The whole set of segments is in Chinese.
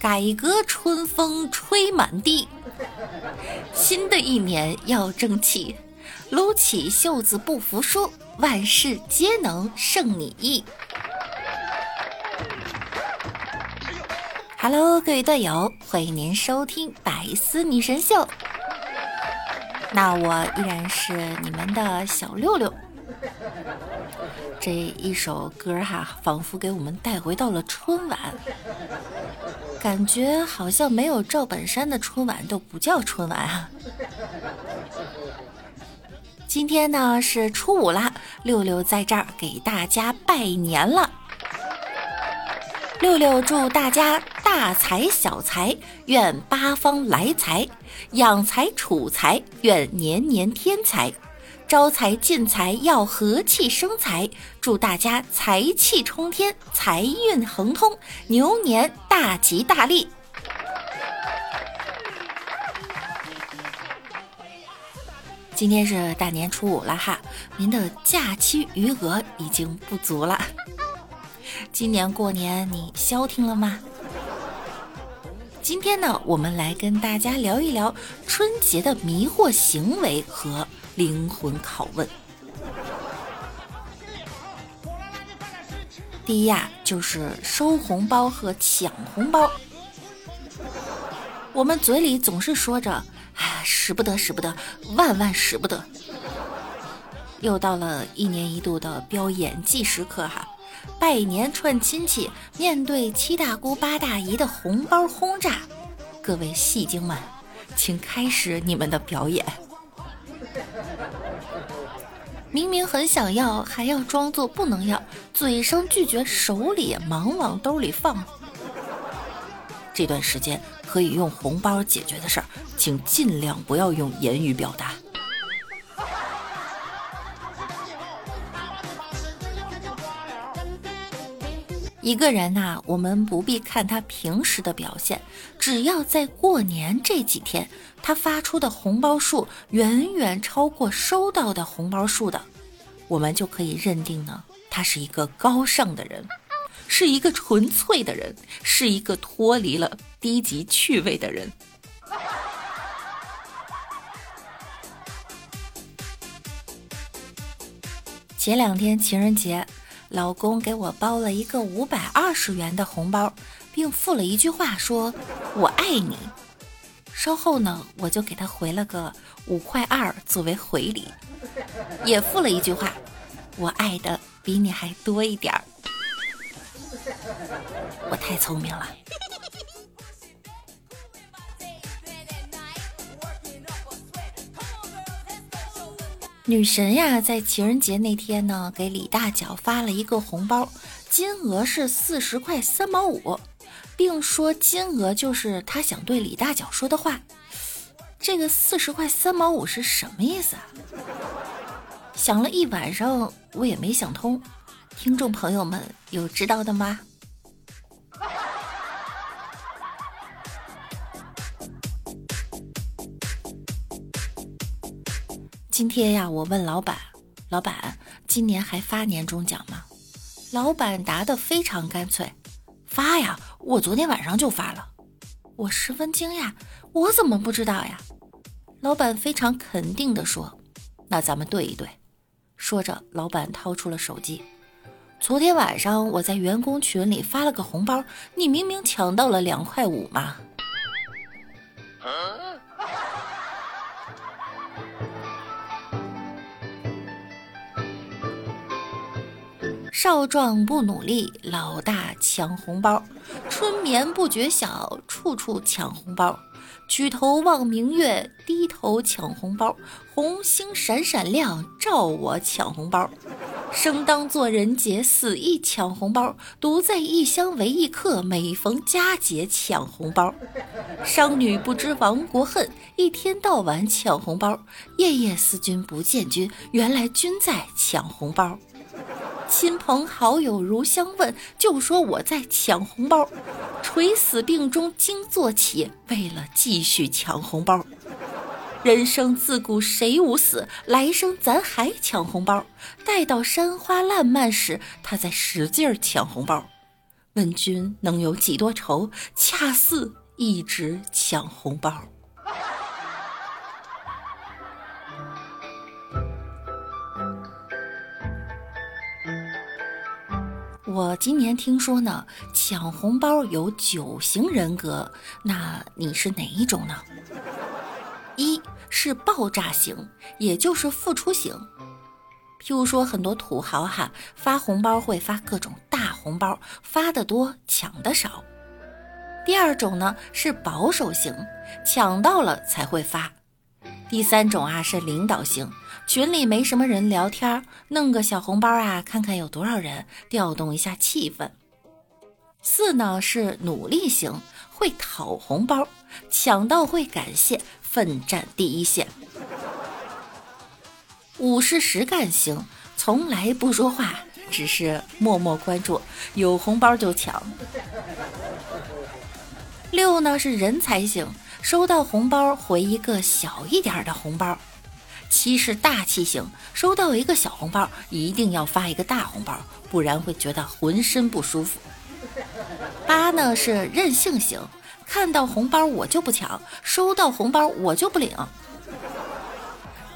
改革春风吹满地。新的一年要争气，撸起袖子不服输，万事皆能胜你意。Hello，各位队友，欢迎您收听百思女神秀。那我依然是你们的小六六。这一首歌哈，仿佛给我们带回到了春晚，感觉好像没有赵本山的春晚都不叫春晚啊。今天呢是初五啦，六六在这儿给大家拜年了。六六祝大家大财小财，愿八方来财，养财储财，愿年年添财。招财进财要和气生财，祝大家财气冲天，财运亨通，牛年大吉大利。今天是大年初五了哈，您的假期余额已经不足了。今年过年你消停了吗？今天呢，我们来跟大家聊一聊春节的迷惑行为和。灵魂拷问。第一呀，就是收红包和抢红包。我们嘴里总是说着“哎，使不得，使不得，万万使不得”。又到了一年一度的飙演技时刻哈，拜年串亲戚，面对七大姑八大姨的红包轰炸，各位戏精们，请开始你们的表演。明明很想要，还要装作不能要，嘴上拒绝，手里忙往兜里放。这段时间可以用红包解决的事儿，请尽量不要用言语表达。一个人呐，我们不必看他平时的表现，只要在过年这几天，他发出的红包数远远超过收到的红包数的，我们就可以认定呢，他是一个高尚的人，是一个纯粹的人，是一个脱离了低级趣味的人。前两天情人节。老公给我包了一个五百二十元的红包，并附了一句话，说我爱你。稍后呢，我就给他回了个五块二作为回礼，也附了一句话，我爱的比你还多一点儿。我太聪明了。女神呀，在情人节那天呢，给李大脚发了一个红包，金额是四十块三毛五，并说金额就是他想对李大脚说的话。这个四十块三毛五是什么意思啊？想了一晚上，我也没想通。听众朋友们有知道的吗？今天呀，我问老板：“老板，今年还发年终奖吗？”老板答得非常干脆：“发呀，我昨天晚上就发了。”我十分惊讶：“我怎么不知道呀？”老板非常肯定地说：“那咱们对一对。”说着，老板掏出了手机：“昨天晚上我在员工群里发了个红包，你明明抢到了两块五嘛。”少壮不努力，老大抢红包；春眠不觉晓，处处抢红包。举头望明月，低头抢红包。红星闪闪亮，照我抢红包。生当作人杰，死亦抢红包。独在异乡为异客，每逢佳节抢红包。商女不知亡国恨，一天到晚抢红包。夜夜思君不见君，原来君在抢红包。亲朋好友如相问，就说我在抢红包。垂死病中惊坐起，为了继续抢红包。人生自古谁无死，来生咱还抢红包。待到山花烂漫时，他在使劲抢红包。问君能有几多愁？恰似一直抢红包。我今年听说呢，抢红包有九型人格，那你是哪一种呢？一是爆炸型，也就是付出型。譬如说，很多土豪哈发红包会发各种大红包，发的多，抢的少。第二种呢是保守型，抢到了才会发。第三种啊是领导型。群里没什么人聊天，弄个小红包啊，看看有多少人，调动一下气氛。四呢是努力型，会讨红包，抢到会感谢，奋战第一线。五是实干型，从来不说话，只是默默关注，有红包就抢。六呢是人才型，收到红包回一个小一点的红包。七是大气型，收到一个小红包，一定要发一个大红包，不然会觉得浑身不舒服。八呢是任性型，看到红包我就不抢，收到红包我就不领。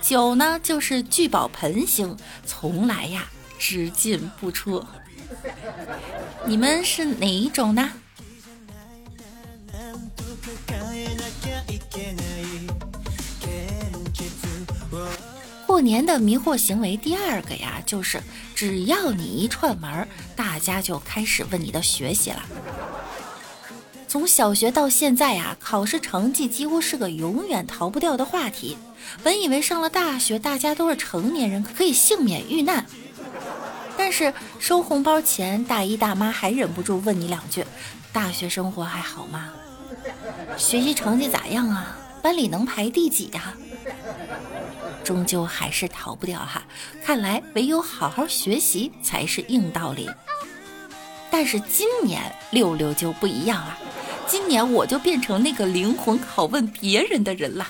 九呢就是聚宝盆型，从来呀只进不出。你们是哪一种呢？过年的迷惑行为第二个呀，就是只要你一串门，大家就开始问你的学习了。从小学到现在呀，考试成绩几乎是个永远逃不掉的话题。本以为上了大学，大家都是成年人，可以幸免遇难。但是收红包前，大姨大妈还忍不住问你两句：大学生活还好吗？学习成绩咋样啊？班里能排第几呀？终究还是逃不掉哈，看来唯有好好学习才是硬道理。但是今年六六就不一样了，今年我就变成那个灵魂拷问别人的人了。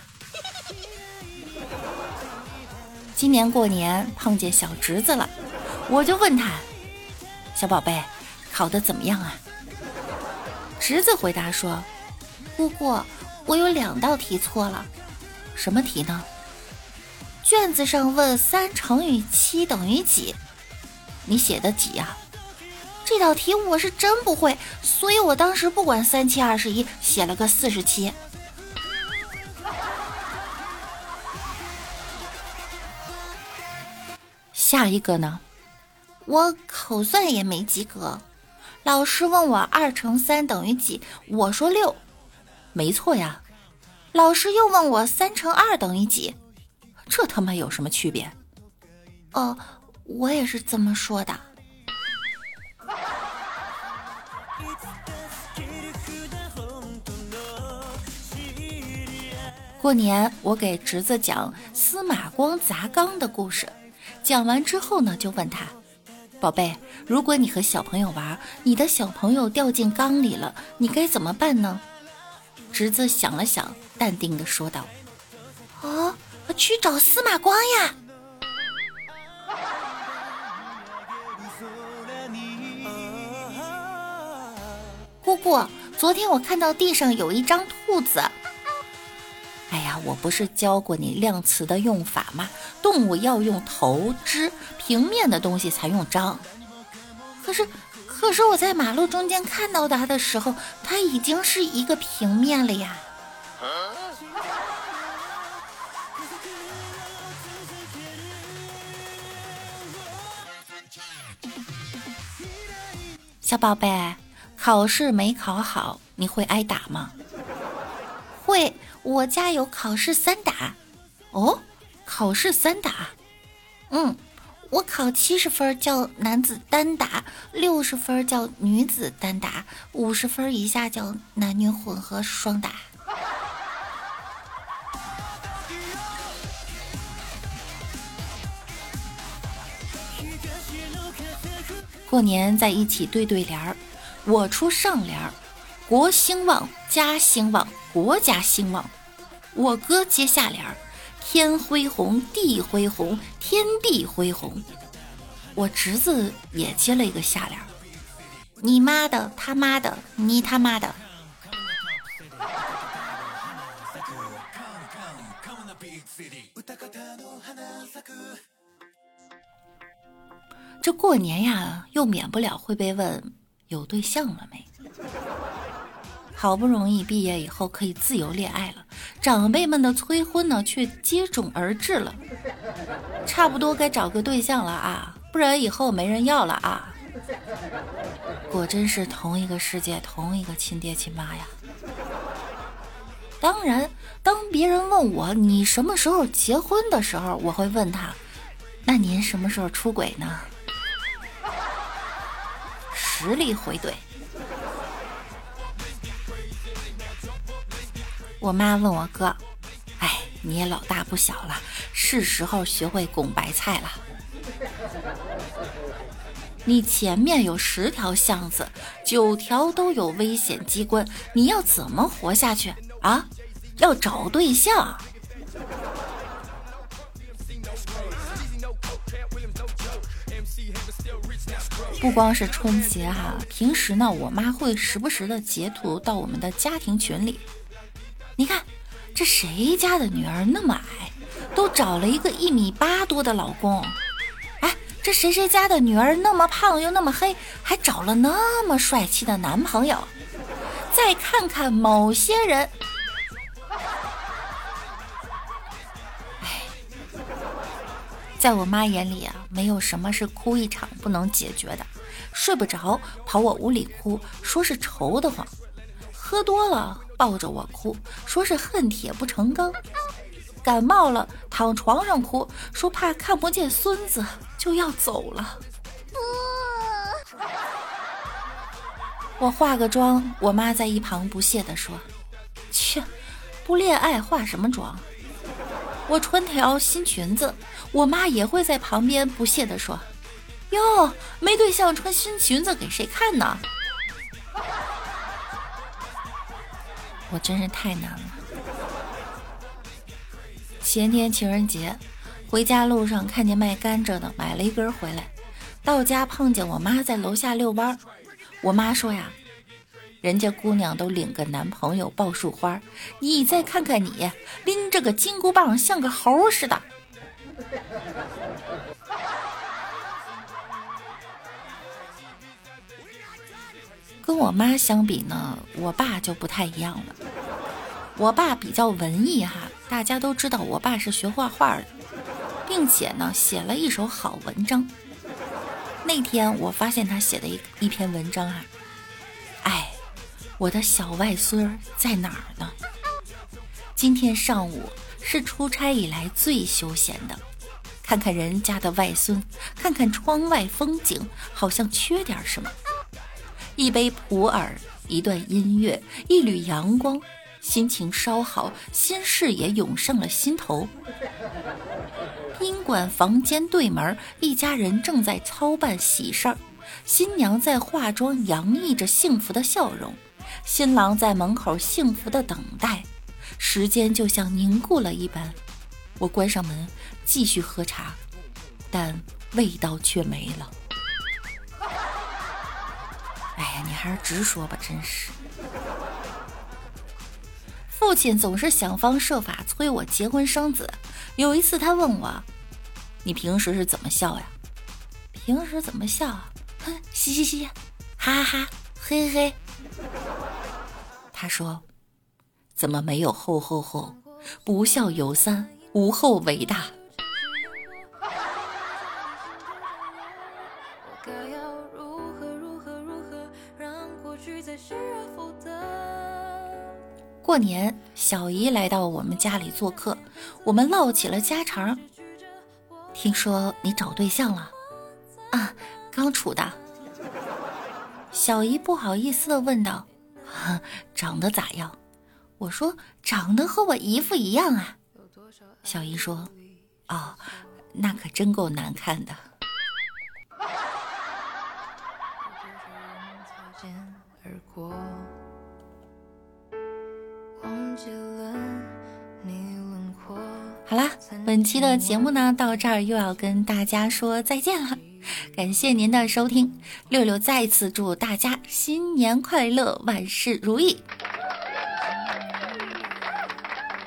今年过年碰见小侄子了，我就问他：“小宝贝，考得怎么样啊？”侄子回答说：“姑姑，我有两道题错了，什么题呢？”卷子上问三乘以七等于几？你写的几呀？这道题我是真不会，所以我当时不管三七二十一，写了个四十七。下一个呢？我口算也没及格，老师问我二乘三等于几，我说六，没错呀。老师又问我三乘二等于几？这他妈有什么区别？哦，我也是这么说的。过年我给侄子讲司马光砸缸的故事，讲完之后呢，就问他：“宝贝，如果你和小朋友玩，你的小朋友掉进缸里了，你该怎么办呢？”侄子想了想，淡定的说道：“。”去找司马光呀！姑姑，昨天我看到地上有一张兔子。哎呀，我不是教过你量词的用法吗？动物要用头、肢、平面的东西才用张。可是，可是我在马路中间看到它的时候，它已经是一个平面了呀。小宝贝，考试没考好，你会挨打吗？会，我家有考试三打。哦，考试三打。嗯，我考七十分叫男子单打，六十分叫女子单打，五十分以下叫男女混合双打。过年在一起对对联儿，我出上联儿，国兴旺，家兴旺，国家兴旺。我哥接下联儿，天恢宏，地恢宏，天地恢宏。我侄子也接了一个下联儿，你妈的，他妈的，你他妈的！这过年呀，又免不了会被问有对象了没？好不容易毕业以后可以自由恋爱了，长辈们的催婚呢却接踵而至了，差不多该找个对象了啊，不然以后没人要了啊！果真是同一个世界，同一个亲爹亲妈呀！当然，当别人问我你什么时候结婚的时候，我会问他，那您什么时候出轨呢？实力回怼。我妈问我哥：“哎，你也老大不小了，是时候学会拱白菜了。你前面有十条巷子，九条都有危险机关，你要怎么活下去啊？要找对象。”不光是春节哈，平时呢，我妈会时不时的截图到我们的家庭群里。你看，这谁家的女儿那么矮，都找了一个一米八多的老公？哎，这谁谁家的女儿那么胖又那么黑，还找了那么帅气的男朋友？再看看某些人，在我妈眼里啊，没有什么是哭一场不能解决的。睡不着，跑我屋里哭，说是愁得慌；喝多了。抱着我哭，说是恨铁不成钢；感冒了躺床上哭，说怕看不见孙子就要走了。我化个妆，我妈在一旁不屑地说：“切，不恋爱化什么妆？”我穿条新裙子，我妈也会在旁边不屑地说：“哟，没对象穿新裙子给谁看呢？”我真是太难了。前天情人节，回家路上看见卖甘蔗的，买了一根回来。到家碰见我妈在楼下遛弯儿，我妈说呀：“人家姑娘都领个男朋友抱束花，你再看看你，拎着个金箍棒像个猴似的。”跟我妈相比呢，我爸就不太一样了。我爸比较文艺哈，大家都知道我爸是学画画的，并且呢写了一手好文章。那天我发现他写的一一篇文章啊，我的小外孙儿在哪儿呢？今天上午是出差以来最休闲的，看看人家的外孙，看看窗外风景，好像缺点什么。一杯普洱，一段音乐，一缕阳光，心情稍好，心事也涌上了心头。宾馆房间对门，一家人正在操办喜事儿，新娘在化妆，洋溢着幸福的笑容，新郎在门口幸福的等待。时间就像凝固了一般，我关上门，继续喝茶，但味道却没了。哎呀你还是直说吧，真是。父亲总是想方设法催我结婚生子。有一次，他问我：“你平时是怎么笑呀？”“平时怎么笑啊？哼，嘻嘻嘻，哈哈哈，嘿嘿。”他说：“怎么没有后后后？不孝有三，无后为大。”过年，小姨来到我们家里做客，我们唠起了家常。听说你找对象了？啊，刚处的。小姨不好意思的问道：“ 长得咋样？”我说：“长得和我姨夫一样啊。”小姨说：“哦，那可真够难看的。”好啦，本期的节目呢，到这儿又要跟大家说再见了。感谢您的收听，六六再次祝大家新年快乐，万事如意。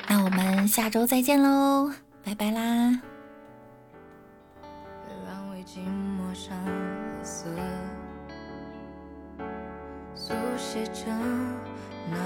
那我们下周再见喽，拜拜啦。写着那，